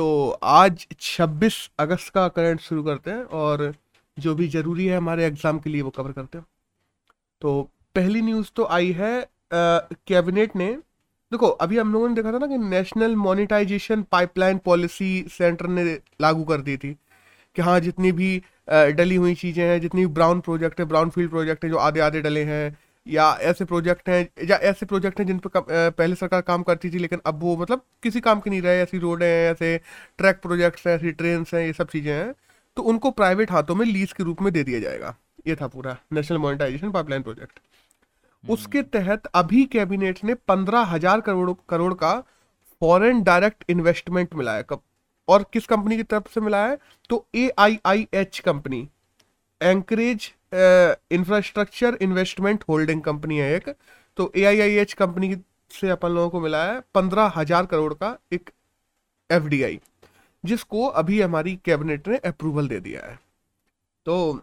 तो आज 26 अगस्त का करंट शुरू करते हैं और जो भी ज़रूरी है हमारे एग्ज़ाम के लिए वो कवर करते हैं। तो पहली न्यूज़ तो आई है कैबिनेट ने, देखो, अभी हम लोगों ने देखा था ना कि national monetization pipeline policy centre ने लागू कर दी थी कि हाँ जितनी भी डली हुई चीज़ें हैं, जितनी ब्राउन प्रोजेक्ट है ब्राउन फ़ील्ड प्रोजेक्ट है, जो आधे आधे डले हैं या ऐसे प्रोजेक्ट हैं या ऐसे प्रोजेक्ट हैं जिन पर पहले सरकार काम करती थी लेकिन अब वो मतलब किसी काम के नहीं रहे ऐसी रोड हैं ऐसे ट्रैक प्रोजेक्ट्स हैं ऐसी ट्रेन हैं ये सब चीज़ें हैं तो उनको प्राइवेट हाथों में लीज के रूप में दे दिया जाएगा। ये था पूरा नेशनल मोनिटाइजेशन पाइपलाइन प्रोजेक्ट उसके तहत अभी कैबिनेट ने पंद्रह हज़ार करोड़ करोड़ का फॉरेन डायरेक्ट इन्वेस्टमेंट मिला है कब और किस कंपनी की तरफ़ से मिला है? तो A I I H company anchorage infrastructure investment holding company है एक। तो एच कंपनी से अपन लोगों को मिला है पंद्रह हज़ार करोड़ का एक एफ़ डी आई जिसको अभी हमारी कैबिनेट ने अप्रूवल दे दिया है। तो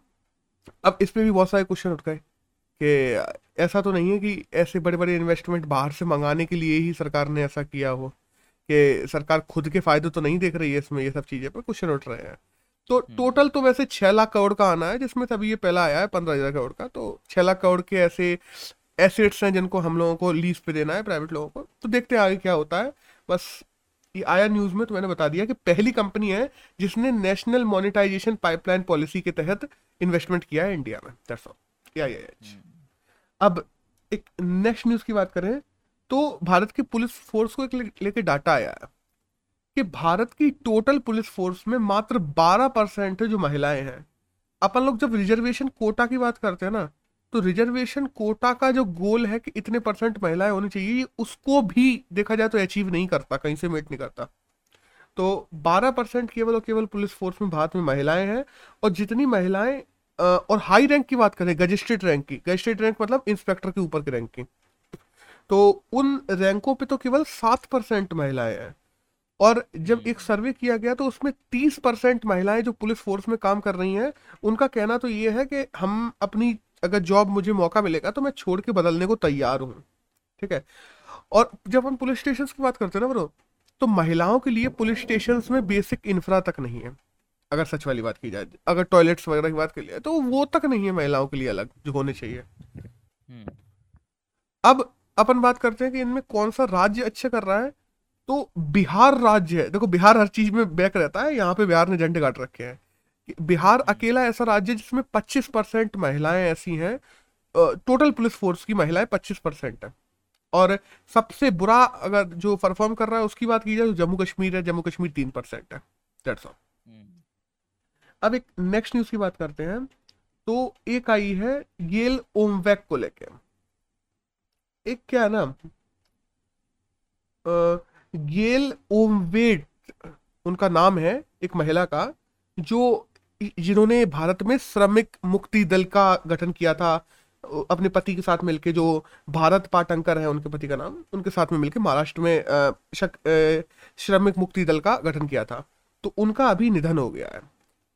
अब इस पर भी बहुत सारे क्वेश्चन उठ गए कि ऐसा तो नहीं है कि ऐसे बड़े बड़े इन्वेस्टमेंट बाहर से मंगाने के लिए ही सरकार ने ऐसा किया हो, कि सरकार खुद के फ़ायदे तो नहीं देख रही है इसमें ये सब चीज़ें पर क्वेश्चन उठ रहे हैं। तो टोटल हम्म। तो वैसे छह लाख करोड़ का आना है जिसमें तभी ये पहला आया है पंद्रह हज़ार करोड़ का। तो छह लाख करोड़ के ऐसे एसेट्स हैं जिनको हम लोगों को लीज पे देना है प्राइवेट लोगों को। तो देखते हैं आगे क्या होता है। बस ये आया न्यूज़ में तो मैंने बता दिया कि पहली कंपनी है जिसने नेशनल मोनिटाइजेशन पाइपलाइन पॉलिसी के तहत इन्वेस्टमेंट किया है इंडिया में। दैट्स ऑल या अब एक नेक्स्ट न्यूज़ की बात करें तो भारत की पुलिस फोर्स को एक लेके डाटा आया है। कि भारत की टोटल पुलिस फोर्स में मात्र 12 परसेंट जो महिलाएँ हैं। अपन लोग जब रिजर्वेशन कोटा की बात करते हैं ना तो रिजर्वेशन कोटा का जो गोल है कि इतने परसेंट महिलाएँ होनी चाहिए उसको भी देखा जाए तो अचीव नहीं करता, कहीं से मेट नहीं करता। तो 12 परसेंट केवल और केवल पुलिस फोर्स में भारत में महिलाएँ हैं, और जितनी महिलाएँ और हाई रैंक की बात करें गजिस्ट्रेट रैंक की। गजिस्ट्रेट रैंक मतलब इंस्पेक्टर के ऊपर की रैंक की तो उन रैंकों पे तो केवल सात परसेंट महिलाएँ हैं। और जब एक सर्वे किया गया तो उसमें तीस परसेंट महिलाएँ जो पुलिस फोर्स में काम कर रही हैं उनका कहना तो ये है कि हम अपनी अगर जॉब मुझे मौका मिलेगा तो मैं छोड़ के बदलने को तैयार हूँ ठीक है? और जब हम पुलिस स्टेशन की बात करते हैं ना ब्रो तो महिलाओं के लिए पुलिस स्टेशन में बेसिक इंफ्रा तक नहीं है अगर सच वाली बात की जाए अगर टॉयलेट्स वगैरह की बात की जाए तो वो तक नहीं है महिलाओं के लिए अलग जो होने चाहिए। हम्म। अब अपन बात करते हैं कि इनमें कौन सा राज्य अच्छा कर रहा है तो बिहार राज्य है। देखो बिहार हर चीज़ में बैक रहता है यहाँ पे बिहार ने झंडे काट रखे हैं। बिहार अकेला ऐसा राज्य है जिसमें 25 परसेंट महिलाएँ ऐसी हैं टोटल पुलिस फोर्स की महिलाएँ 25 परसेंट है। और सबसे बुरा अगर जो परफॉर्म कर रहा है उसकी बात की जाए तो जम्मू कश्मीर है जम्मू कश्मीर तीन परसेंट है। दैट्स ऑल अब एक नेक्स्ट न्यूज़ की बात करते हैं। तो एक आई है गेल ओमवैक को लेके। एक क्या है ना? गेल ओमवेट, उनका नाम है एक महिला का, जो जिन्होंने भारत में श्रमिक मुक्ति दल का गठन किया था अपने पति के साथ मिलके जो भारत पाटंकर है उनके पति का नाम, उनके साथ में मिलके महाराष्ट्र में शक श्रमिक मुक्ति दल का गठन किया था। तो उनका अभी निधन हो गया है।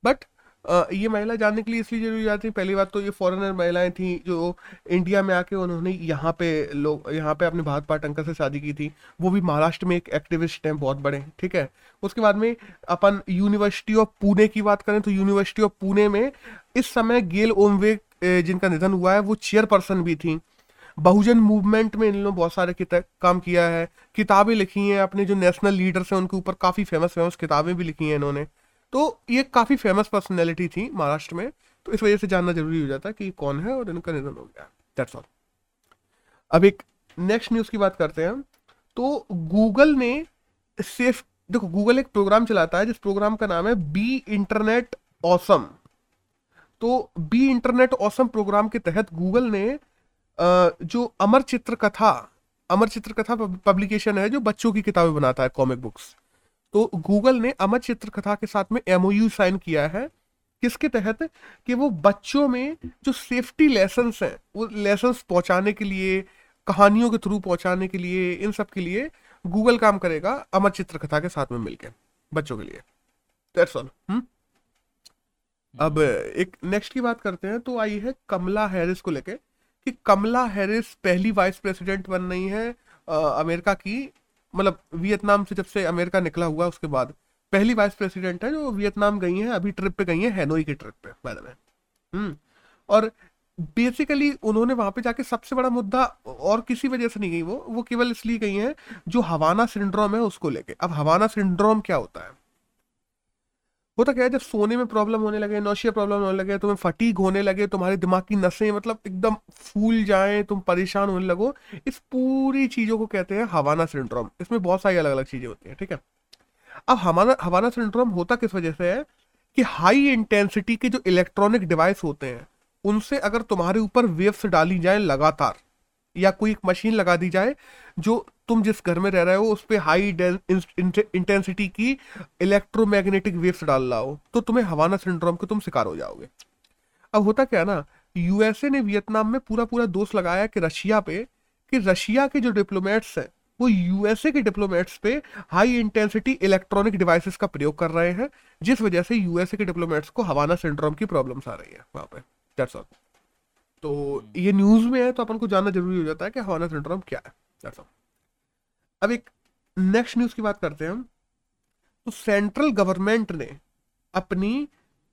बट ये महिला जानने के लिए इसलिए ज़रूरी जाती है, पहली बात तो ये फॉरेनर महिलाएँ थी जो इंडिया में आके उन्होंने यहाँ पे लोग, यहाँ पे अपने भारत पाटंकर से शादी की थी। वो भी महाराष्ट्र में एक एक्टिविस्ट हैं, बहुत बड़े ठीक है? उसके बाद में अपन यूनिवर्सिटी ऑफ़ पुणे की बात करें तो यूनिवर्सिटी ऑफ़ पुणे में इस समय गेल ओमवे जिनका निधन हुआ है, वो चेयरपर्सन भी थी। बहुजन मूवमेंट में इन लोगों बहुत सारे काम किया है। किताबें लिखी हैं अपने, जो नेशनल लीडर्स हैं, उनके ऊपर काफ़ी फ़ेमस फ़ेमस किताबें भी लिखी हैं इन्होंने। तो ये काफ़ी फ़ेमस पर्सनैलिटी थी महाराष्ट्र में तो इस वजह से जानना ज़रूरी हो जाता है कि कौन है और इनका निधन हो गया। दैट्स ऑल अब एक नेक्स्ट न्यूज़ की बात करते हैं। तो गूगल ने सेफ़ देखो गूगल एक प्रोग्राम चलाता है, जिस प्रोग्राम का नाम है बी इंटरनेट ऑसम तो बी इंटरनेट ऑसम प्रोग्राम के तहत गूगल ने जो अमर चित्र कथा अमर चित्र कथा पब्लिकेशन है, जो बच्चों की किताबें बनाता है कॉमिक बुक्स तो गूगल ने अमर चित्रकथा के साथ में एमओयू साइन किया है किसके तहत कि वो बच्चों में जो सेफ्टी लेसन हैं वो लेसन पहुँचाने के लिए कहानियों के थ्रू पहुँचाने के लिए इन सब के लिए गूगल काम करेगा अमर चित्रकथा के साथ में मिलकर बच्चों के लिए। That's all hmm? अब एक नेक्स्ट की बात करते हैं तो आई है कमला हैरिस को लेके कि कमला हैरिस पहली वाइस प्रेसिडेंट बन रही है अमेरिका की मतलब वियतनाम से जब से अमेरिका निकला हुआ उसके बाद, पहली वाइस प्रेसिडेंट है जो वियतनाम गई हैं, अभी ट्रिप पे गई हैं हैनोई की ट्रिप पे बाय में हम्म और बेसिकली उन्होंने वहाँ पे जाके सबसे बड़ा मुद्दा और किसी वजह से नहीं गई वो वो केवल इसलिए गई है जो हवाना सिंड्रोम है उसको लेके। अब हवाना सिंड्रोम क्या होता है? होता क्या है, जब सोने में प्रॉब्लम होने लगे नौशिया प्रॉब्लम होने लगे, तुम्हें फटीक होने लगे, तुम्हारे दिमाग की नसें मतलब एकदम फूल जाए, तुम परेशान होने लगो, इस पूरी चीज़ों को कहते हैं हवाना सिंड्रोम इसमें बहुत सारी अलग अलग चीज़ें होती हैं, ठीक है? अब हमारा हवाना सिंड्रोम होता किस वजह से है कि हाई इंटेंसिटी के जो इलेक्ट्रॉनिक डिवाइस होते हैं, उनसे अगर तुम्हारे ऊपर वेव्स डाली जाए लगातार, या कोई एक मशीन लगा दी जाए जो तुम जिस घर में रह रहे हो उस पर हाई इंटेंसिटी की इलेक्ट्रोमैग्नेटिक वेव्स डाल रहा हो तो तुम्हें हवाना सिंड्रोम के तुम शिकार हो जाओगे। अब होता क्या ना यूएसए ने वियतनाम में पूरा पूरा दोष लगाया कि रशिया पे कि रशिया के जो डिप्लोमेट्स हैं वो यूएसए के डिप्लोमेट्स पे हाई इंटेंसिटी इलेक्ट्रॉनिक डिवाइसेस का प्रयोग कर रहे हैं जिस वजह से यूएसए के डिप्लोमेट्स को हवाना सिंड्रोम की प्रॉब्लम्स आ रही है वहाँ पे। दैट्स ऑल तो ये न्यूज़ में है तो अपन को जानना ज़रूरी हो जाता है कि हवाना सिंड्रोम क्या है। दैट्स ऑल अब एक नेक्स्ट न्यूज़ की बात करते हैं हम। तो सेंट्रल गवर्नमेंट ने अपनी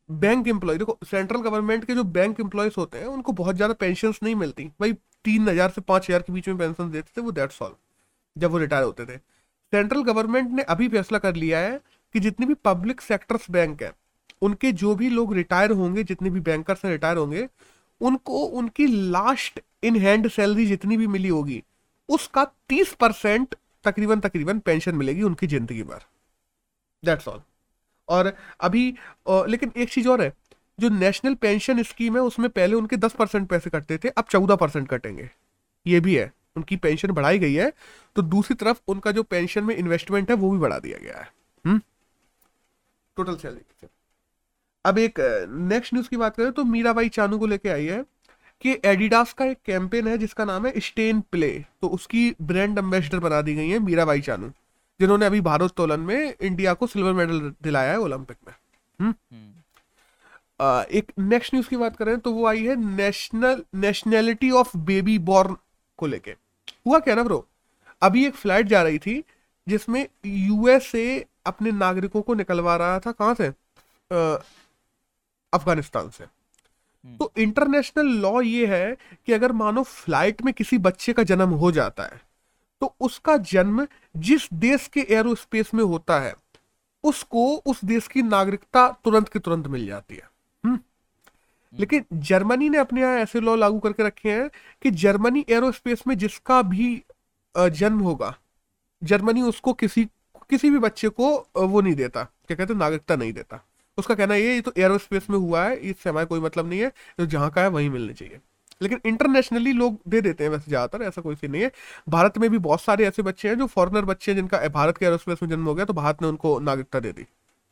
बैंक एम्प्लॉय देखो सेंट्रल गवर्नमेंट के जो बैंक एम्प्लॉयज़ होते हैं, उनको बहुत ज़्यादा पेंशन नहीं मिलती। भाई तीन हज़ार से पाँच हज़ार के बीच में पेंशन देते थे, वो दैट्स ऑल जब वो रिटायर होते थे। सेंट्रल गवर्नमेंट ने अभी फैसला कर लिया है कि जितनी भी पब्लिक सेक्टर्स बैंक है, उनके जो भी लोग रिटायर होंगे, जितने भी बैंकर्स रिटायर होंगे, उनको, उनकी लास्ट इन हैंड सैलरी जितनी भी मिली होगी उसका तीस परसेंट तकरीबन तकरीबन पेंशन मिलेगी उनकी ज़िंदगी भर। दैट्स ऑल और अभी लेकिन एक चीज़ और है, जो नेशनल पेंशन स्कीम है, उसमें पहले उनके दस परसेंट पैसे कटते थे, अब चौदह परसेंट कटेंगे। ये भी है, उनकी पेंशन बढ़ाई गई है तो दूसरी तरफ़ उनका जो पेंशन में इन्वेस्टमेंट है, वो भी बढ़ा दिया गया है। टोटल हम्म? सैलरी अब एक नेक्स्ट न्यूज़ की बात करें तो मीराबाई चानू को लेके आई है। कि एडिडास का एक कैंपेन है जिसका नाम है स्टेन प्ले तो उसकी ब्रांड एम्बेसडर बना दी गई है मीराबाई चानू जिन्होंने अभी भारोत्तोलन में इंडिया को सिल्वर मेडल दिलाया है ओलंपिक में। हुँ? आ, एक नेक्स्ट न्यूज़ की बात करें तो वो आई है national nationality of baby born को लेके। हुआ क्या ना ब्रो अभी एक फ़्लाइट जा रही थी जिसमें यूएसए अपने नागरिकों को निकलवा रहा था कहाँ से? अफ़गानिस्तान से। हम्म। तो इंटरनेशनल लॉ ये है कि अगर मानो फ़्लाइट में किसी बच्चे का जन्म हो जाता है तो उसका जन्म जिस देश के एरोस्पेस में होता है उसको उस देश की नागरिकता तुरंत की तुरंत मिल जाती है हम्म? हम्म। लेकिन जर्मनी ने अपने यहाँ ऐसे लॉ लागू करके रखे हैं कि जर्मनी एरोस्पेस में जिसका भी जन्म होगा जर्मनी उसको किसी किसी भी बच्चे को वो नहीं देता क्या कहते नागरिकता नहीं देता उसका कहना ये तो एयरोस्पेस में हुआ है इससे हमारा कोई मतलब नहीं है तो जहाँ का है वहीं मिलनी चाहिए। लेकिन इंटरनेशनली लोग दे देते हैं वैसे ज़्यादातर ऐसा कोई सीन नहीं है। भारत में भी बहुत सारे ऐसे बच्चे हैं जो फॉरनर बच्चे हैं जिनका भारत के एरोस्पेस में जन्म हो गया तो भारत ने उनको नागरिकता दे दी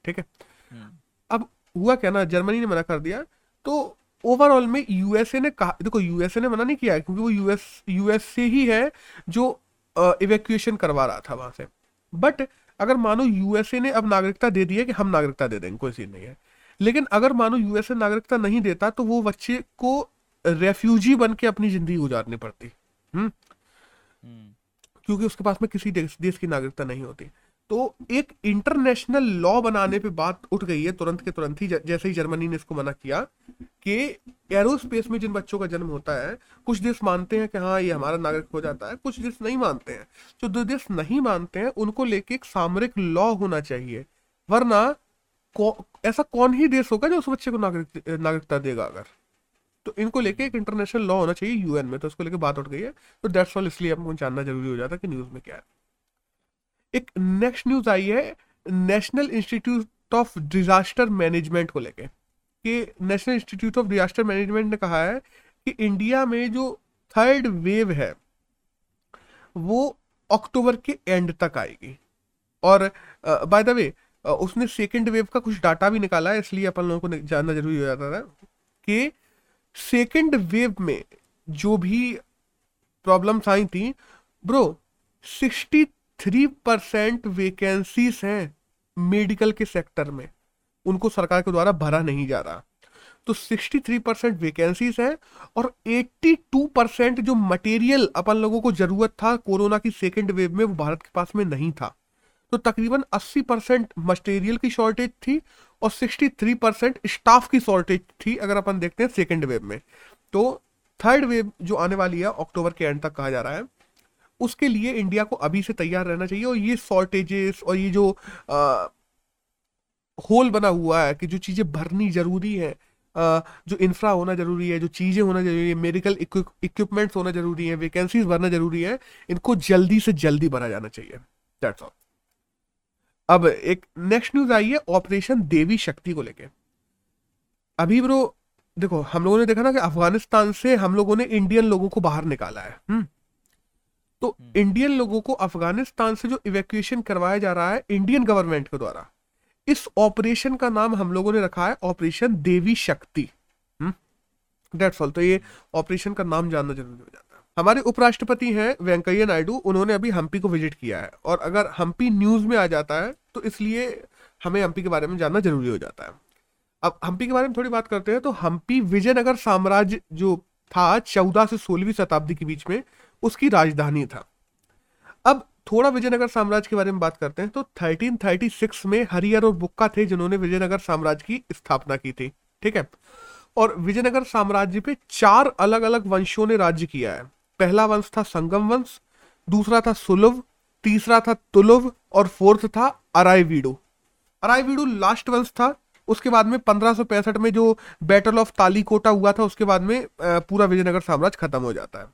ठीक है? हम्म। अब हुआ क्या ना जर्मनी ने मना कर दिया तो ओवरऑल में यूएसए ने कहा देखो यूएसए ने मना नहीं किया क्योंकि वो यूएस यूएस से ही है जो इवेक्यूएशन करवा रहा था वहाँ से। बट अगर मानो यूएसए ने अब नागरिकता दे दी है कि हम नागरिकता दे देंगे कोई सीन नहीं है। लेकिन अगर मानो यूएसए नागरिकता नहीं देता तो वो बच्चे को रेफ्यूजी बन के अपनी ज़िंदगी गुजारनी पड़ती। हम्म, हम्म। क्योंकि उसके पास में किसी देश, देश की नागरिकता नहीं होती। तो एक इंटरनेशनल लॉ बनाने पे बात उठ गई है तुरंत के तुरंत ही जैसे ही जर्मनी ने इसको मना किया कि एरोस्पेस में जिन बच्चों का जन्म होता है, कुछ देश मानते हैं कि हाँ ये हमारा नागरिक हो जाता है, कुछ देश नहीं मानते हैं। जो दो देश नहीं मानते हैं, उनको लेके एक सामरिक लॉ होना चाहिए, वरना ऐसा कौन ही देश होगा जो उस बच्चे को नागरिक, नागरिकता देगा अगर? तो इनको लेके एक इंटरनेशनल लॉ होना चाहिए यूएन में तो उसको लेके बात उठ गई है। तो डेट्स ऑल इसलिए आपको जानना ज़रूरी हो जाता है कि न्यूज़ में क्या है। एक नेक्स्ट न्यूज़ आई है national institute of disaster management को लेके। कि national institute of disaster management ने कहा है कि इंडिया में जो थर्ड वेव है, वो अक्टूबर के एंड तक आएगी। और बाय द वे उसने सेकेंड वेव का कुछ डाटा भी निकाला है, इसलिए अपन लोगों को जानना ज़रूरी हो जाता था कि सेकेंड वेव में जो भी प्रॉब्लम्स आई थी bro sixty three percent vacancies हैं मेडिकल के सेक्टर में। उनको सरकार के द्वारा भरा नहीं जा रहा। तो 63 परसेंट वेकेंसीज हैं और 82 परसेंट जो मटेरियल अपन लोगों को ज़रूरत था कोरोना की सेकेंड वेव में वो भारत के पास में नहीं था। तो तकरीबन 80 परसेंट मटेरियल की शॉर्टेज थी और 63 परसेंट स्टाफ की शॉर्टेज थी, अगर अपन देखते हैं सेकेंड वेव में। तो थर्ड वेव जो आने वाली है अक्टूबर के एंड तक कहा जा रहा है उसके लिए इंडिया को अभी से तैयार रहना चाहिए और ये शॉर्टेजेस और ये जो आ, होल बना हुआ है कि जो चीज़ें भरनी ज़रूरी है आ, जो इंफ्रा होना ज़रूरी है जो चीज़ें होना ज़रूरी है मेडिकल इक्विपमेंट्स होना ज़रूरी है वैकेंसीज भरना ज़रूरी है इनको जल्दी से जल्दी भरा जाना चाहिए। दैट्स ऑल अब एक नेक्स्ट न्यूज़ आई है ऑपरेशन देवी शक्ति को लेके। अभी ब्रो देखो हम लोगों ने देखा ना कि अफ़गानिस्तान से हम लोगों ने इंडियन लोगों को बाहर निकाला है। हम्म। तो हम्म। इंडियन लोगों को अफ़गानिस्तान से जो इवैक्यूएशन करवाया जा रहा है इंडियन गवर्नमेंट के द्वारा इस ऑपरेशन का नाम हम लोगों ने रखा है ऑपरेशन देवी शक्ति। डेट्स ऑल तो ये ऑपरेशन का नाम जानना ज़रूरी हो जाता है। हमारे उपराष्ट्रपति हैं वेंकैया नायडू उन्होंने अभी हम्पी को विज़िट किया है और अगर हम्पी न्यूज़ में आ जाता है तो इसलिए हमें हम्पी के बारे में जानना ज़रूरी हो जाता है। अब हम्पी के बारे में थोड़ी बात करते हैं तो हम्पी विजयनगर साम्राज्य जो था चौदह से सोलहवीं शताब्दी के बीच में उसकी राजधानी था। अब थोड़ा विजयनगर साम्राज्य के बारे में बात करते हैं तो 1336 में हरियर और बुक्का थे जिन्होंने विजयनगर साम्राज्य की स्थापना की थी, ठीक है? और विजयनगर साम्राज्य पे चार अलग अलग वंशों ने राज्य किया है। पहला वंश था संगम वंश, दूसरा था सुलभ तीसरा था तुलुव और फोर्थ था अरायवीडू। अरायवीडू लास्ट वंश था, उसके बाद में पंद्रह में जो बैटल ऑफ़ तालीकोटा हुआ था, उसके बाद में पूरा विजयनगर साम्राज्य खत्म हो जाता है।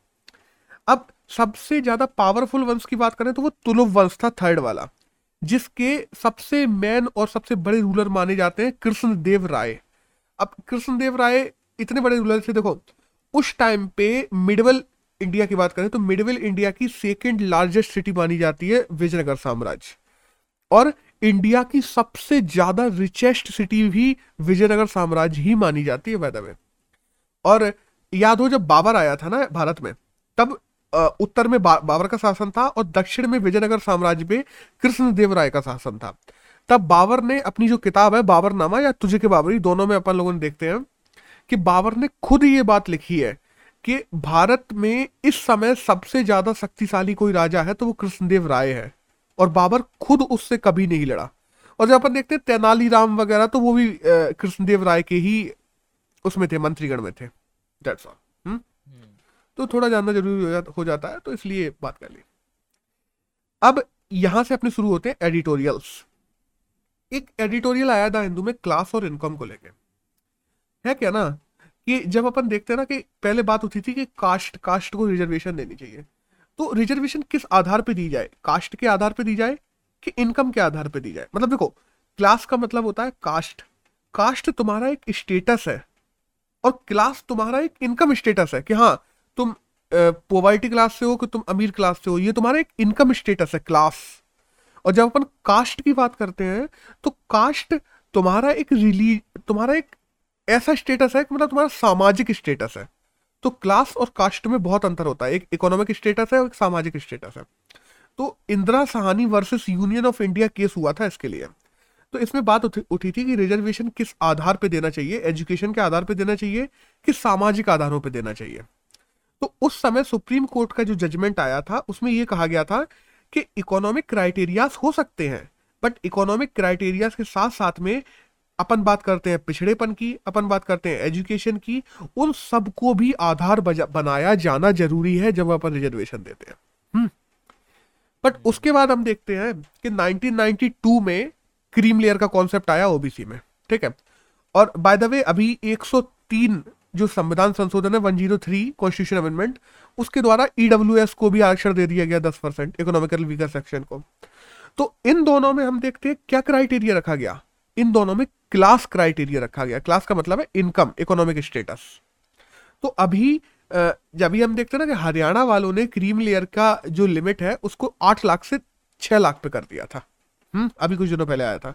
अब सबसे ज़्यादा पावरफुल वंश की बात करें तो वो तुलुव वंश था थर्ड वाला, जिसके सबसे मैन और सबसे बड़े रूलर माने जाते हैं कृष्णदेव राय। अब कृष्णदेव राय इतने बड़े रूलर थे, देखो, उस टाइम पे मिडवल इंडिया की बात करें तो मिडवल इंडिया की सेकेंड लार्जेस्ट सिटी मानी जाती है विजयनगर साम्राज्य। और इंडिया की सबसे ज़्यादा रिचेस्ट सिटी भी विजयनगर साम्राज्य ही मानी जाती है वैदा में और याद हो जब बाबर आया था ना भारत में, तब उत्तर में बाबर का शासन था और दक्षिण में विजयनगर साम्राज्य पे कृष्णदेव राय का शासन था। तब बाबर ने अपनी जो किताब है, बाबरनामा या तुझे के बाबरी, दोनों में अपन लोगों ने देखते हैं कि बाबर ने खुद ये बात लिखी है कि भारत में इस समय सबसे ज़्यादा शक्तिशाली कोई राजा है तो वो कृष्णदेव राय है और बाबर खुद उससे कभी नहीं लड़ा। और जब अपन देखते हैं तेनालीराम वगैरह तो वो भी कृष्णदेव राय के ही उसमें थे, मंत्रीगण में थे। दैट्स ऑल तो थोड़ा जानना ज़रूरी हो, जाता है तो इसलिए बात कर ली। अब यहाँ से अपने शुरू होते हैं एडिटोरियल्स। एक एडिटोरियल आया था हिंदू में क्लास और इनकम को लेके। है क्या ना? कि जब अपन देखते हैं ना कि पहले बात होती थी कि कास्ट कास्ट को रिजर्वेशन देनी चाहिए। तो रिजर्वेशन किस आधार पे दी जाए? कास्ट के आधार पे दी जाए कि इनकम के आधार पे दी जाए? मतलब देखो क्लास का मतलब होता है कास्ट। कास्ट तुम्हारा एक स्टेटस है और क्लास तुम्हारा एक इनकम स्टेटस है कि हाँ तुम पोवर्टी क्लास से हो कि तुम अमीर क्लास से हो, ये तुम्हारा एक इनकम स्टेटस है क्लास और जब अपन कास्ट की बात करते हैं तो कास्ट तुम्हारा एक रिली तुम्हारा एक ऐसा स्टेटस है कि मतलब तुम्हारा सामाजिक स्टेटस है. तो क्लास और कास्ट में बहुत अंतर होता है. एक इकोनॉमिक स्टेटस है और एक सामाजिक स्टेटस है. तो Indira Sahani versus Union of India case हुआ था इसके लिए. तो इसमें बात उठी थी कि रिजर्वेशन किस आधार पे देना चाहिए एजुकेशन के आधार पे देना चाहिए कि सामाजिक आधारों पे देना चाहिए. तो उस समय सुप्रीम कोर्ट का जो जजमेंट आया था उसमें यह कहा गया था कि इकोनॉमिक क्राइटेरियाज हो सकते हैं बट इकोनॉमिक क्राइटेरियाज के साथ साथ में अपन बात करते हैं पिछड़ेपन की अपन बात करते हैं एजुकेशन की उन सबको भी आधार बनाया जाना ज़रूरी है जब अपन रिजर्वेशन देते हैं। हम्म। बट उसके बाद हम देखते हैं कि 1992 में क्रीम लेयर का कॉन्सेप्ट आया ओबीसी में ठीक है? और बाय द वे अभी 103 जो संविधान संशोधन है 103 कॉन्स्टिट्यूशन अमेंडमेंट उसके द्वारा ईडब्ल्यू e को भी आरक्षण दे दिया गया 10 परसेंट इकोनॉमिकल वीकर सेक्शन को। तो इन दोनों में हम देखते हैं क्या क्राइटेरिया रखा गया। इन दोनों में क्लास क्राइटेरिया रखा गया। क्लास का मतलब है इनकम इकोनॉमिक स्टेटस तो अभी जब हम देखते हैं ना कि हरियाणा वालों ने क्रीम लेयर का जो लिमिट है, उसको आठ लाख से छह लाख पे कर दिया था। हम्म अभी कुछ दिनों पहले आया था।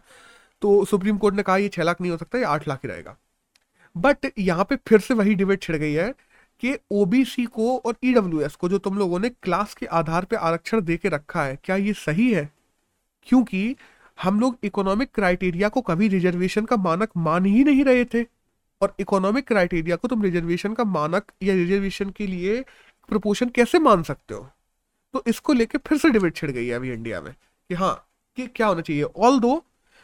तो सुप्रीम कोर्ट ने कहा, ये छह लाख नहीं हो सकता, ये आठ लाख ही रहेगा। बट यहाँ पे फिर से वही डिबेट छिड़ गई है कि ओबीसी को और ईडब्ल्यू को जो तुम लोगों ने क्लास के आधार पे आरक्षण दे के रखा है, क्या ये सही है? क्योंकि हम लोग इकोनॉमिक क्राइटेरिया को कभी रिजर्वेशन का मानक मान ही नहीं रहे थे। और इकोनॉमिक क्राइटेरिया को तुम रिजर्वेशन का मानक या रिजर्वेशन के लिए प्रपोशन कैसे मान सकते हो? तो इसको लेके फिर से डिबेट छिड़ गई है अभी इंडिया में कि हाँ कि क्या होना चाहिए? ऑल दो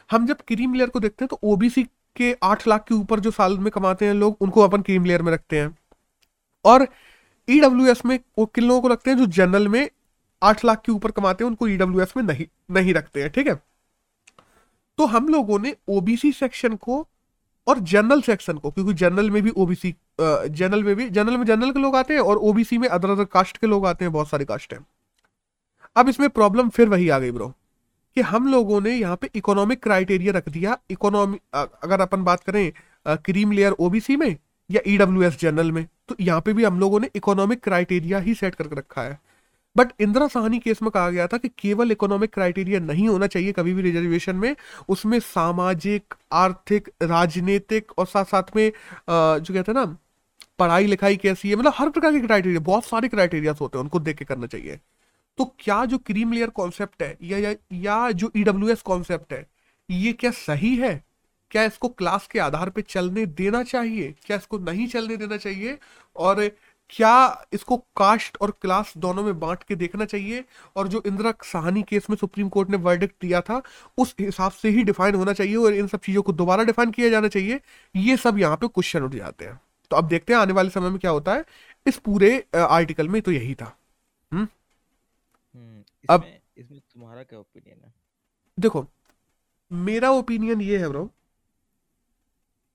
हम जब क्रीम लेयर को देखते हैं तो ओबीसी के आठ लाख के ऊपर जो साल में कमाते हैं लोग, उनको अपन क्रीम लेयर में रखते हैं। और ईडब्ल्यू e में वो किन लोगों को रखते हैं जो जनरल में आठ लाख के ऊपर कमाते हैं, उनको ईडब्ल्यू e में नहीं नहीं रखते हैं, ठीक है? तो हम लोगों ने ओबीसी सेक्शन को और जनरल सेक्शन को, क्योंकि जनरल में भी ओबीसी जनरल में भी जनरल में जनरल के लोग आते हैं और ओबीसी में अदर अदर कास्ट के लोग आते हैं, बहुत सारे कास्ट हैं। अब इसमें प्रॉब्लम फिर वही आ गई ब्रो कि हम लोगों ने यहाँ पे इकोनॉमिक क्राइटेरिया रख दिया। इकोनॉमिक अगर अपन बात करें क्रीम लेयर ओबीसी में या ईडब्ल्यू e जनरल में तो यहाँ पे भी हम लोगों ने इकोनॉमिक क्राइटेरिया ही सेट करके रखा है। बट इंदिरा साहनी केस में कहा गया था कि केवल इकोनॉमिक क्राइटेरिया नहीं होना चाहिए कभी भी रिजर्वेशन में। उसमें सामाजिक, आर्थिक, राजनीतिक और साथ साथ में जो कहते हैं ना पढ़ाई लिखाई कैसी है मतलब हर प्रकार के क्राइटेरिया बहुत सारे क्राइटेरिया होते हैं उनको देख के करना चाहिए। तो क्या जो क्रीम लेयर कॉन्सेप्ट है या, या या जो ईडब्ल्यू एस कॉन्सेप्ट है ये क्या सही है? क्या इसको क्लास के आधार पे चलने देना चाहिए? क्या इसको नहीं चलने देना चाहिए? और क्या इसको कास्ट और क्लास दोनों में बांट के देखना चाहिए? और जो इंदिरा साहनी केस में सुप्रीम कोर्ट ने वर्डिक्ट दिया था उस हिसाब से ही डिफाइन होना चाहिए और इन सब चीज़ों को दोबारा डिफाइन किया जाना चाहिए। ये सब यहाँ पे क्वेश्चन उठ जाते हैं। तो अब देखते हैं आने वाले समय में क्या होता है। इस पूरे आर्टिकल में तो यही था। हम्म, हम्म अब इसमें तुम्हारा क्या ओपिनियन है? देखो मेरा ओपिनियन ये है ब्रो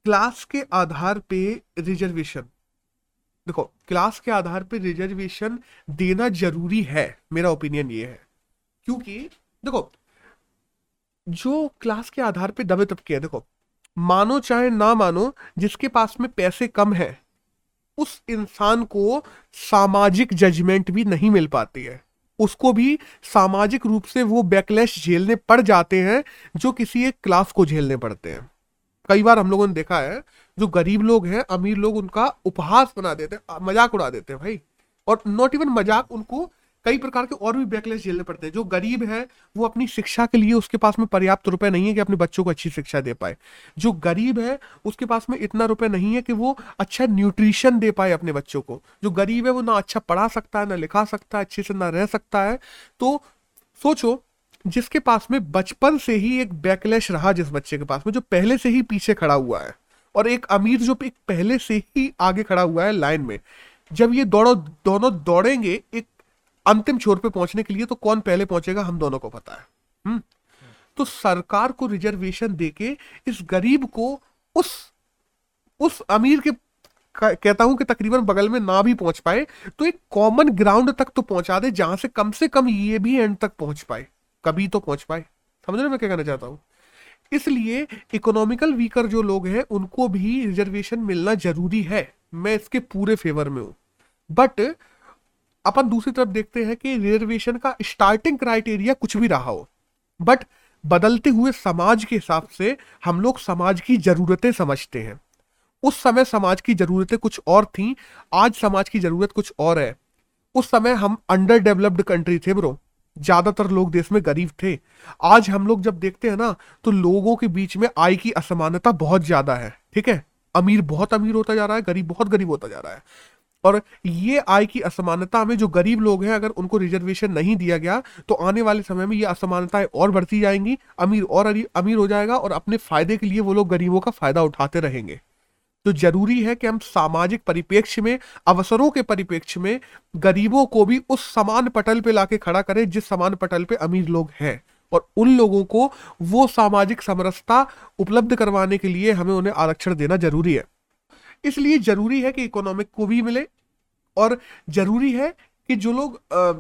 क्लास के आधार पे रिजर्वेशन देखो क्लास के आधार पे रिजर्वेशन देना ज़रूरी है मेरा ओपिनियन ये है। क्योंकि देखो जो क्लास के आधार पे दबे तबके है देखो मानो चाहे ना मानो जिसके पास में पैसे कम है उस इंसान को सामाजिक जजमेंट भी नहीं मिल पाती है। उसको भी सामाजिक रूप से वो बैकलैश झेलने पड़ जाते हैं, जो किसी एक क्लास को झेलने पड़ते हैं। कई बार हम लोगों ने देखा है, जो गरीब लोग हैं, अमीर लोग उनका उपहास बना देते हैं, मज़ाक उड़ा देते हैं भाई। और नॉट इवन मज़ाक, उनको कई प्रकार के और भी बैकलेस झेलने पड़ते हैं। जो गरीब है, वो अपनी शिक्षा के लिए उसके पास में पर्याप्त रुपए नहीं है कि अपने बच्चों को अच्छी शिक्षा दे पाए। जो गरीब है, उसके पास में इतना रुपए नहीं है कि वो अच्छा न्यूट्रिशन दे पाए अपने बच्चों को। जो गरीब है, वो ना अच्छा पढ़ा सकता है, ना लिखा सकता है, अच्छे से ना रह सकता है। तो सोचो, जिसके पास में बचपन से ही एक बैकलेश रहा जिस बच्चे के पास में, जो पहले से ही पीछे खड़ा हुआ है और एक अमीर जो एक पहले से ही आगे खड़ा हुआ है लाइन में। जब ये दोनों दोनों दौड़ेंगे, एक अंतिम छोर पे पहुँचने के लिए तो कौन पहले पहुंचेगा, हम दोनों को पता है। हम्म? तो सरकार को रिजर्वेशन देके इस गरीब को उस उस अमीर के कहता हूँ कि तकरीबन बगल में ना भी पहुँच पाए तो एक कॉमन ग्राउंड तक तो पहुँचा दे, जहाँ से कम से कम ये भी एंड तक पहुँच पाए। कभी तो पहुँच पाए। समझ रहे मैं क्या कहना चाहता हूँ? इसलिए इकोनॉमिकल वीकर जो लोग हैं, उनको भी रिजर्वेशन मिलना ज़रूरी है। मैं इसके पूरे फेवर में हूँ। बट अपन दूसरी तरफ़ देखते हैं कि रिजर्वेशन का स्टार्टिंग क्राइटेरिया कुछ भी रहा हो। बट बदलते हुए समाज के हिसाब से हम लोग समाज की जरूरतें समझते हैं। उस समय समाज की जरूरतें कुछ और थी, आज समाज की ज़रूरत कुछ और है। उस समय हम अंडर डेवलप्ड कंट्री थे ब्रो। ज़्यादातर लोग देश में गरीब थे। आज हम लोग जब देखते हैं ना तो लोगों के बीच में आय की असमानता बहुत ज़्यादा है। ठीक है? अमीर बहुत अमीर होता जा रहा है, गरीब बहुत गरीब होता जा रहा है। और ये आय की असमानता में जो गरीब लोग हैं, अगर उनको रिजर्वेशन नहीं दिया गया तो आने वाले समय में ये असमानताएँ और बढ़ती जाएँगी, अमीर और अमीर हो जाएगा और अपने फ़ायदे के लिए वो लोग गरीबों का फ़ायदा उठाते रहेंगे। तो ज़रूरी है कि हम सामाजिक परिप्रेक्ष्य में, अवसरों के परिप्रेक्ष्य में गरीबों को भी उस समान पटल पे लाके खड़ा करें, जिस समान पटल पे अमीर लोग हैं। और उन लोगों को वो सामाजिक समरसता उपलब्ध करवाने के लिए हमें उन्हें आरक्षण देना ज़रूरी है। इसलिए ज़रूरी है कि इकोनॉमिक को भी मिले और ज़रूरी है कि जो लोग आ,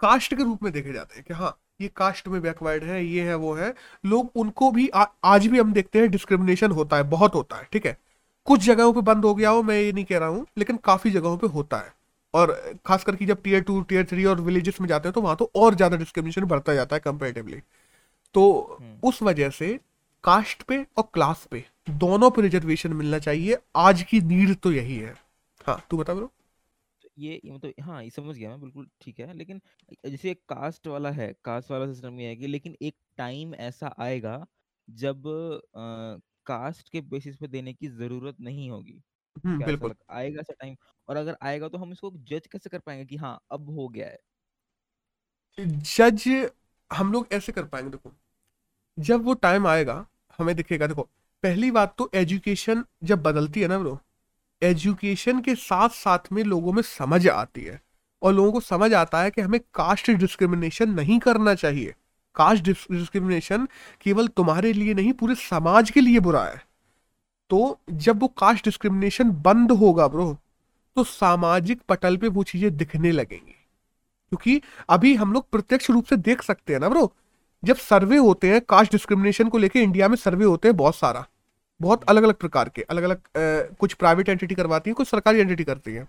कास्ट के रूप में देखे जाते हैं कि हाँ ये कास्ट में बैकवर्ड है ये है वो है लोग उनको भी आ, आज भी हम देखते हैं डिस्क्रिमिनेशन होता है बहुत होता है ठीक है? कुछ जगहों पे बंद हो गया हो मैं ये नहीं कह रहा हूँ लेकिन काफ़ी जगहों पे होता है। और खास करके जब टीयर टू टीयर थ्री और विलेजेस में जाते हैं तो वहाँ तो और ज़्यादा डिस्क्रिमिनेशन बढ़ता जाता है कंपेरेटिवली तो हम्म। उस वजह से कास्ट पे और क्लास पे दोनों पे रिजर्वेशन मिलना चाहिए। आज की नीड तो यही है। हाँ तू बता ब्रो। तो ये मतलब हाँ ये समझ गया मैं बिल्कुल ठीक है लेकिन जैसे कास्ट वाला है कास्ट वाला सिस्टम ये है कि लेकिन एक टाइम ऐसा आएगा जब आ, कास्ट के बेसिस पे देने की ज़रूरत नहीं होगी। हम्म, बिल्कुल। आएगा ऐसा टाइम और अगर आएगा तो हम इसको जज कैसे कर पाएँगे कि हाँ अब हो गया है? जज हम लोग ऐसे कर पाएँगे देखो। जब वो टाइम आएगा हमें दिखेगा देखो पहली बात तो एजुकेशन जब बदलती है ना ब्रो एजुकेशन के साथ साथ में लोगों में समझ आती है और लोगों को समझ आता है कि हमें कास्ट डिस्क्रिमिनेशन नहीं करना चाहिए। कास्ट डिस्क्रिमिनेशन केवल तुम्हारे लिए नहीं, पूरे समाज के लिए बुरा है। तो जब वो कास्ट डिस्क्रिमिनेशन बंद होगा ब्रो तो सामाजिक पटल पे वो चीज़ें दिखने लगेंगी। क्योंकि अभी हम लोग प्रत्यक्ष रूप से देख सकते हैं ना ब्रो जब सर्वे होते हैं, कास्ट डिस्क्रिमिनेशन को लेके इंडिया में सर्वे होते हैं बहुत सारा। बहुत अलग अलग प्रकार के अलग अलग कुछ प्राइवेट एंटिटी करवाती हैं, कुछ सरकारी एंटिटी करती हैं।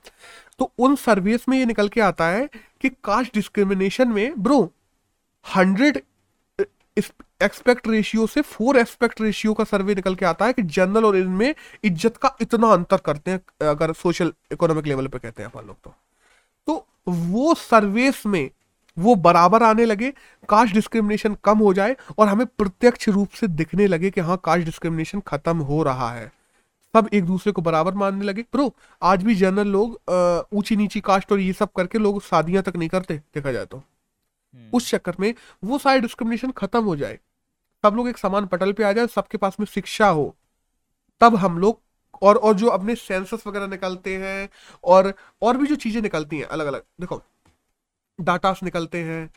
तो उन सर्विस में ये निकल के आता है कि कास्ट डिस्क्रिमिनेशन में ब्रो हंड्रेड एक्सपेक्ट रेशियो से फोर एक्सपेक्ट रेशियो का सर्वे निकल के आता है कि जनरल और इनमें इज़्ज़त का इतना अंतर करते हैं, अगर सोशल इकोनॉमिक लेवल पे कहते हैं अपन लोग तो। तो वो सर्वेस में वो बराबर आने लगे कास्ट डिस्क्रिमिनेशन कम हो जाए और हमें प्रत्यक्ष रूप से दिखने लगे कि हाँ कास्ट डिस्क्रिमिनेशन खत्म हो रहा है। सब एक दूसरे को बराबर मानने लगे। प्रो आज भी जनरल लोग ऊँची नीची कास्ट और ये सब करके लोग शादियाँ तक नहीं करते देखा जाए तो। हम्म। उस चक्कर में वो सारे डिस्क्रिमिनेशन खत्म हो जाए। सब लोग एक समान पटल पे आ जाए सबके पास में शिक्षा हो। तब हम लोग और और जो अपने सेंसस वगैरह निकलते हैं और और भी जो चीज़ें निकलती हैं अलग अलग देखो डाटास निकलते हैं,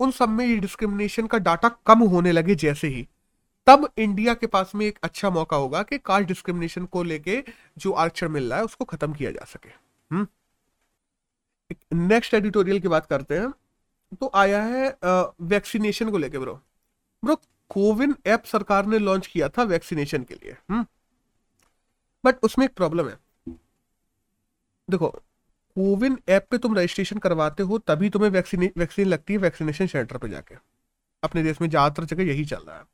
उन सब में ये डिस्क्रिमिनेशन का डाटा कम होने लगे जैसे ही। तब इंडिया के पास में एक अच्छा मौका होगा कि कास्ट डिस्क्रिमिनेशन को लेके जो आरक्षण मिल रहा है, उसको खत्म किया जा सके। नेक्स्ट हम्म? एडिटोरियल की बात करते हैं। तो आया है वैक्सीनेशन को लेके ब्रो। ब्रो, कोविन ऐप सरकार ने लॉन्च किया था वैक्सीनेशन के लिए। हम्म। बट उसमें एक प्रॉब्लम है। देखो कोविन ऐप पे तुम रजिस्ट्रेशन करवाते हो, तभी तुम्हें वैक्सीन वैक्सीन लगती है वैक्सीनेशन सेंटर पे जाके। अपने देश में ज़्यादातर जगह यही चल रहा है।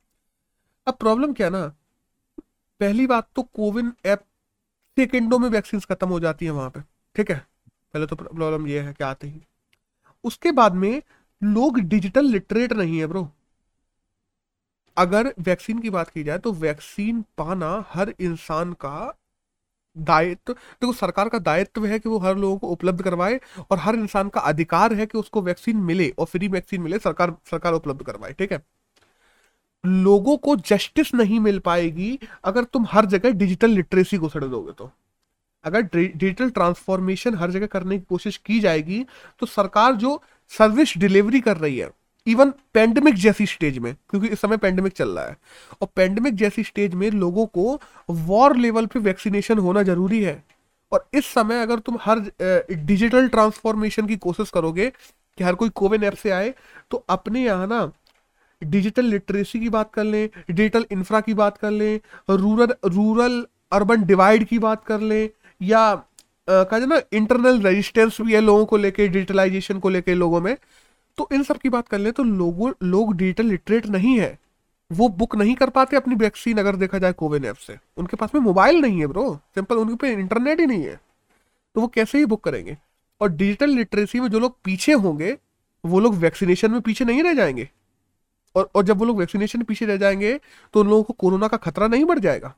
अब प्रॉब्लम क्या ना? पहली बात तो कोविन ऐप सेकेंडों में वैक्सीन खत्म हो जाती है वहाँ पे। ठीक है? पहले तो प्रॉब्लम ये है कि आते ही। उसके बाद में लोग डिजिटल लिटरेट नहीं है ब्रो। अगर वैक्सीन की बात की जाए तो वैक्सीन पाना हर इंसान का दायित्व, देखो तो सरकार का दायित्व है कि वो हर लोगों को उपलब्ध करवाए और हर इंसान का अधिकार है कि उसको वैक्सीन मिले और फ्री वैक्सीन मिले, सरकार सरकार उपलब्ध करवाए, ठीक है? लोगों को जस्टिस नहीं मिल पाएगी अगर तुम हर जगह डिजिटल लिटरेसी को सड़ दोगे तो। अगर डिजिटल ट्रांसफॉर्मेशन हर जगह करने की कोशिश की जाएगी तो सरकार जो सर्विस डिलीवरी कर रही है इवन पेंडेमिक जैसी स्टेज में, क्योंकि इस समय पेंडेमिक चल रहा है, और पेंडेमिक जैसी स्टेज में लोगों को वॉर लेवल पे वैक्सीनेशन होना ज़रूरी है। और इस समय अगर तुम हर डिजिटल ट्रांसफॉर्मेशन की कोशिश करोगे कि हर कोई कोविन ऐप से आए तो अपने यहाँ ना डिजिटल लिटरेसी की बात कर लें डिजिटल इंफ्रा की बात कर लें रूरल रूरल अर्बन डिवाइड की बात कर लें, या कहा जाए ना इंटरनल रेजिस्टेंस भी है लोगों को लेके डिजिटलाइजेशन को लेके लोगों में तो इन सब की बात कर ले तो लोगों, लोग डिजिटल लिटरेट नहीं है। वो बुक नहीं कर पाते अपनी वैक्सीन अगर देखा जाए कोविन ऐप से। उनके पास में मोबाइल नहीं है ब्रो सिंपल उनके पे इंटरनेट ही नहीं है। तो वो कैसे ही बुक करेंगे? और डिजिटल लिटरेसी में जो लोग पीछे होंगे, वो लोग वैक्सीनेशन में पीछे नहीं रह जाएँगे। और और जब वो लोग वैक्सीनेशन पीछे रह जाएँगे तो उन लोगों को कोरोना का खतरा नहीं बढ़ जाएगा।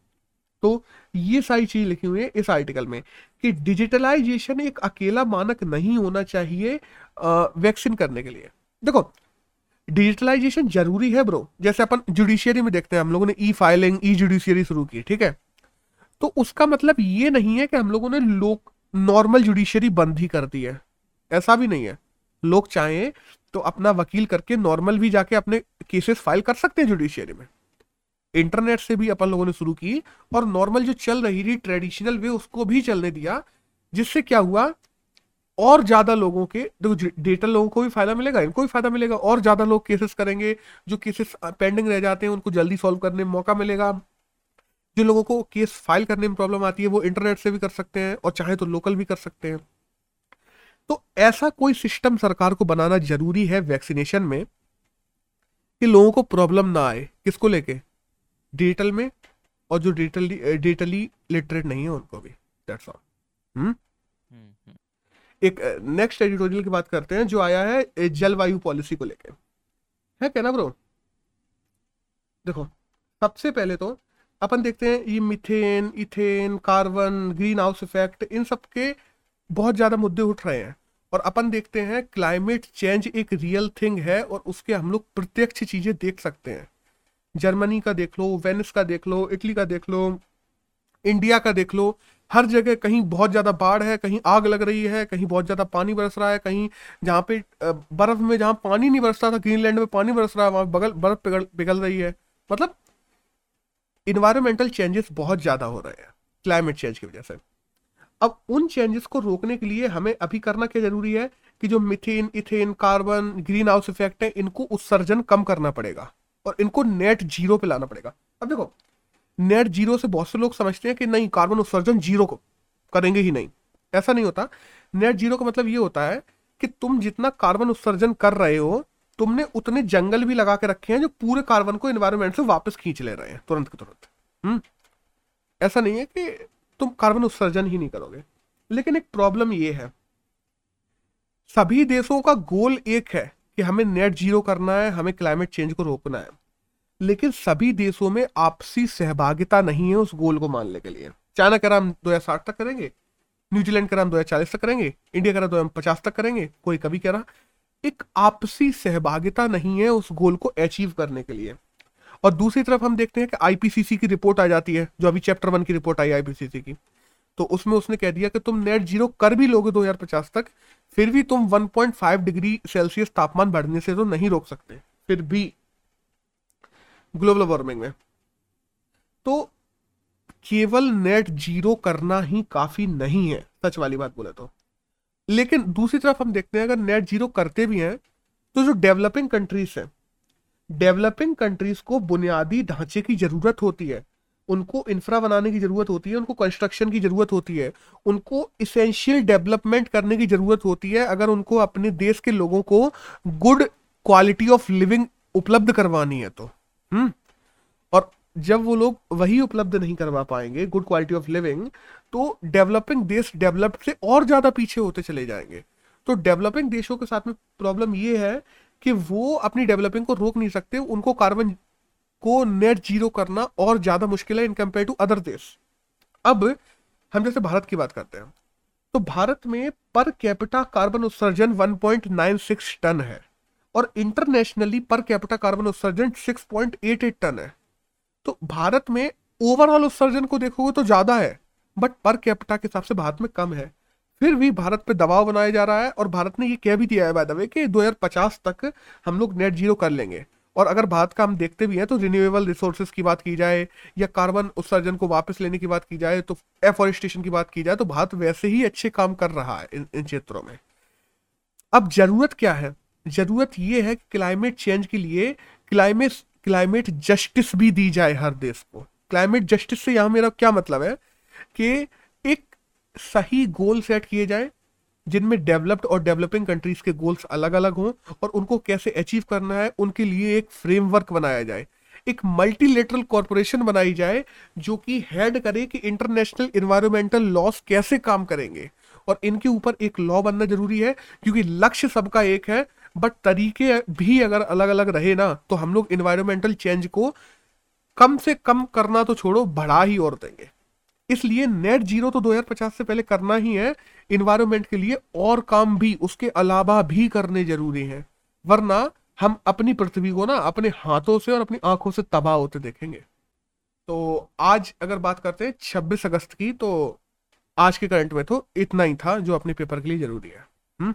तो ये सारी चीज़ लिखी हुई है इस आर्टिकल में कि डिजिटलाइजेशन एक अकेला मानक नहीं होना चाहिए वैक्सीन करने के लिए। देखो डिजिटलाइजेशन ज़रूरी है ब्रो जैसे अपन जुडिशियरी में देखते हैं, हम लोगों ने ई फाइलिंग ई जुडिशियरी शुरू की, ठीक है? तो उसका मतलब ये नहीं है कि हम लोगों ने लोक नॉर्मल जुडिशियरी बंद ही कर दी है। ऐसा भी नहीं है। लोग चाहें तो अपना वकील करके नॉर्मल भी जाके अपने केसेस फ़ाइल कर सकते हैं जुडिशियरी में। इंटरनेट से भी अपन लोगों ने शुरू की और नॉर्मल जो चल रही थी, ट्रेडिशनल वे, उसको भी चलने दिया, जिससे क्या हुआ, और ज़्यादा लोगों के, देखो डिजिटल लोगों को भी फ़ायदा मिलेगा, इनको भी फ़ायदा मिलेगा, और ज़्यादा लोग केसेस करेंगे, जो केसेस पेंडिंग रह जाते हैं, उनको जल्दी सॉल्व करने में मौका मिलेगा। जो लोगों को केस फ़ाइल करने में प्रॉब्लम आती है, वो इंटरनेट से भी कर सकते हैं, और चाहे तो लोकल भी कर सकते हैं। तो ऐसा कोई सिस्टम सरकार को बनाना ज़रूरी है वैक्सीनेशन में, कि लोगों को प्रॉब्लम ना आए, किसको लेके? डिजिटल में और जो डिजिटली डिजिटली लिटरेट नहीं है उनको भी दैट्स ऑल एक नेक्स्ट एडिटोरियल की बात करते हैं जो आया है जलवायु पॉलिसी को लेकर है क्या ना ब्रो देखो सबसे पहले तो अपन देखते हैं ये methane ethane carbon green house effect इन सब के बहुत ज़्यादा मुद्दे उठ रहे हैं। और अपन देखते हैं क्लाइमेट चेंज एक रियल थिंग है और उसके हम लोग प्रत्यक्ष चीज़ें देख सकते हैं। जर्मनी का देख लो, वेनिस का देख लो, इटली का देख लो, इंडिया का देख लो, हर जगह कहीं बहुत ज़्यादा बाढ़ है, कहीं आग लग रही है, कहीं बहुत ज़्यादा पानी बरस रहा है, कहीं जहाँ पे बर्फ़ में जहाँ पानी नहीं बरसता था, ग्रीनलैंड में पानी बरस रहा है, वहाँ बगल, बर्फ़ पिघल पिघल रही है। मतलब इन्वायरमेंटल चेंजेस बहुत ज़्यादा हो रहे हैं क्लाइमेट चेंज की वजह से। अब उन चेंजेस को रोकने के लिए हमें अभी करना क्या ज़रूरी है कि जो methane ethane carbon green house effect है, इनको उत्सर्जन कम करना पड़ेगा। और इनको नेट ज़ीरो पे लाना पड़ेगा। अब देखो नेट ज़ीरो से बहुत से लोग समझते हैं कि नहीं कार्बन उत्सर्जन ज़ीरो को करेंगे ही नहीं। ऐसा नहीं होता। नेट ज़ीरो का मतलब ये होता है कि तुम जितना कार्बन उत्सर्जन कर रहे हो, तुमने उतने जंगल भी लगा के रखे हैं जो पूरे कार्बन को एनवायरमेंट से वापस खींच ले रहे हैं, तुरंत के तुरंत। हम्म? ऐसा नहीं है कि तुम कार्बन उत्सर्जन ही नहीं करोगे। लेकिन एक प्रॉब्लम ये है। सभी देशों का गोल एक है कि हमें नेट ज़ीरो करना है, हमें क्लाइमेट चेंज को रोकना है। लेकिन सभी देशों में आपसी सहभागिता नहीं है उस गोल को मानने के लिए। चाइना का हम दो तक करेंगे न्यूजीलैंड का हम दो तक करेंगे इंडिया का दो तक करेंगे, कोई कभी कह रहा। एक आपसी सहभागिता नहीं है उस गोल को अचीव करने के लिए। और दूसरी तरफ़ हम देखते हैं कि आईपीसीसी की रिपोर्ट आ जाती है, जो अभी चैप्टर वन की रिपोर्ट आई आईपीसीसी की। तो उसमें उसने कह दिया कि तुम नेट ज़ीरो कर भी लोगे 2050 तक, फिर भी तुम 1.5 डिग्री सेल्सियस तापमान बढ़ने से तो नहीं रोक सकते, फिर भी ग्लोबल वार्मिंग में। तो केवल नेट ज़ीरो करना ही काफ़ी नहीं है, सच वाली बात बोले तो। लेकिन दूसरी तरफ़ हम देखते हैं, अगर नेट ज़ीरो करते भी हैं तो जो डेवलपिंग कंट्रीज़ हैं डेवलपिंग कंट्रीज़ को बुनियादी ढांचे की ज़रूरत होती है। उनको इंफ्रा बनाने की ज़रूरत होती है, उनको कंस्ट्रक्शन की ज़रूरत होती है, उनको इसेंशियल डेवलपमेंट करने की ज़रूरत होती है, अगर उनको अपने देश के लोगों को गुड क्वालिटी ऑफ़ लिविंग उपलब्ध करवानी है तो। हम्म। और जब वो लोग वही उपलब्ध नहीं करवा पाएँगे गुड क्वालिटी ऑफ़ लिविंग तो डेवलपिंग देश डेवलप्ड से और ज़्यादा पीछे होते चले जाएँगे। तो डेवलपिंग देशों के साथ में प्रॉब्लम ये है कि वो अपनी डेवलपिंग को रोक नहीं सकते, उनको कार्बन को नेट ज़ीरो करना और ज़्यादा मुश्किल है इन कंपेयर टू अदर देश। अब हम जैसे भारत की बात करते हैं। तो भारत में पर कैपिटा कार्बन उत्सर्जन 1.96 टन है और इंटरनेशनली पर कैपिटा कार्बन उत्सर्जन 6.88 टन है। तो भारत में ओवरऑल उत्सर्जन को देखोगे तो ज़्यादा है बट पर कैपिटा के हिसाब से भारत में कम है। फिर भी भारत पे दबाव बनाया जा रहा है और भारत ने ये कह भी दिया है बाय द वे कि 2050 तक हम लोग नेट ज़ीरो कर लेंगे। और अगर भारत का हम देखते भी हैं तो रिन्यूएबल रिसोर्सेज की बात की जाए या कार्बन उत्सर्जन को वापस लेने की बात की जाए तो एफोरेस्टेशन की बात की जाए तो भारत वैसे ही अच्छे काम कर रहा है इन क्षेत्रों में। अब ज़रूरत क्या है? ज़रूरत ये है क्लाइमेट चेंज के लिए क्लाइमेट क्लाइमेट जस्टिस भी दी जाए हर देश को। क्लाइमेट जस्टिस से यहाँ मेरा क्या मतलब है? कि एक सही गोल सेट किए जाए जिनमें डेवलप्ड और डेवलपिंग कंट्रीज़ के गोल्स अलग अलग हों और उनको कैसे अचीव करना है, उनके लिए एक फ्रेमवर्क बनाया जाए। एक मल्टीलेटरल कॉरपोरेशन बनाई जाए जो कि हेड करे कि इंटरनेशनल इन्वायरमेंटल लॉस कैसे काम करेंगे। और इनके ऊपर एक लॉ बनना ज़रूरी है, क्योंकि लक्ष्य सबका एक है बट तरीके भी अगर अलग अलग रहे ना तो हम लोग इन्वायरमेंटल चेंज को कम से कम करना तो छोड़ो, बढ़ा ही और देंगे। इसलिए नेट ज़ीरो तो 2050 से पहले करना ही है इन्वायरमेंट के लिए और काम भी, उसके अलावा भी करने ज़रूरी है। वरना हम अपनी पृथ्वी को ना अपने हाथों से और अपनी आँखों से तबाह होते देखेंगे। तो आज अगर बात करते हैं 26 अगस्त की तो आज के करंट में तो इतना ही था जो अपने पेपर के लिए ज़रूरी है। हुँ?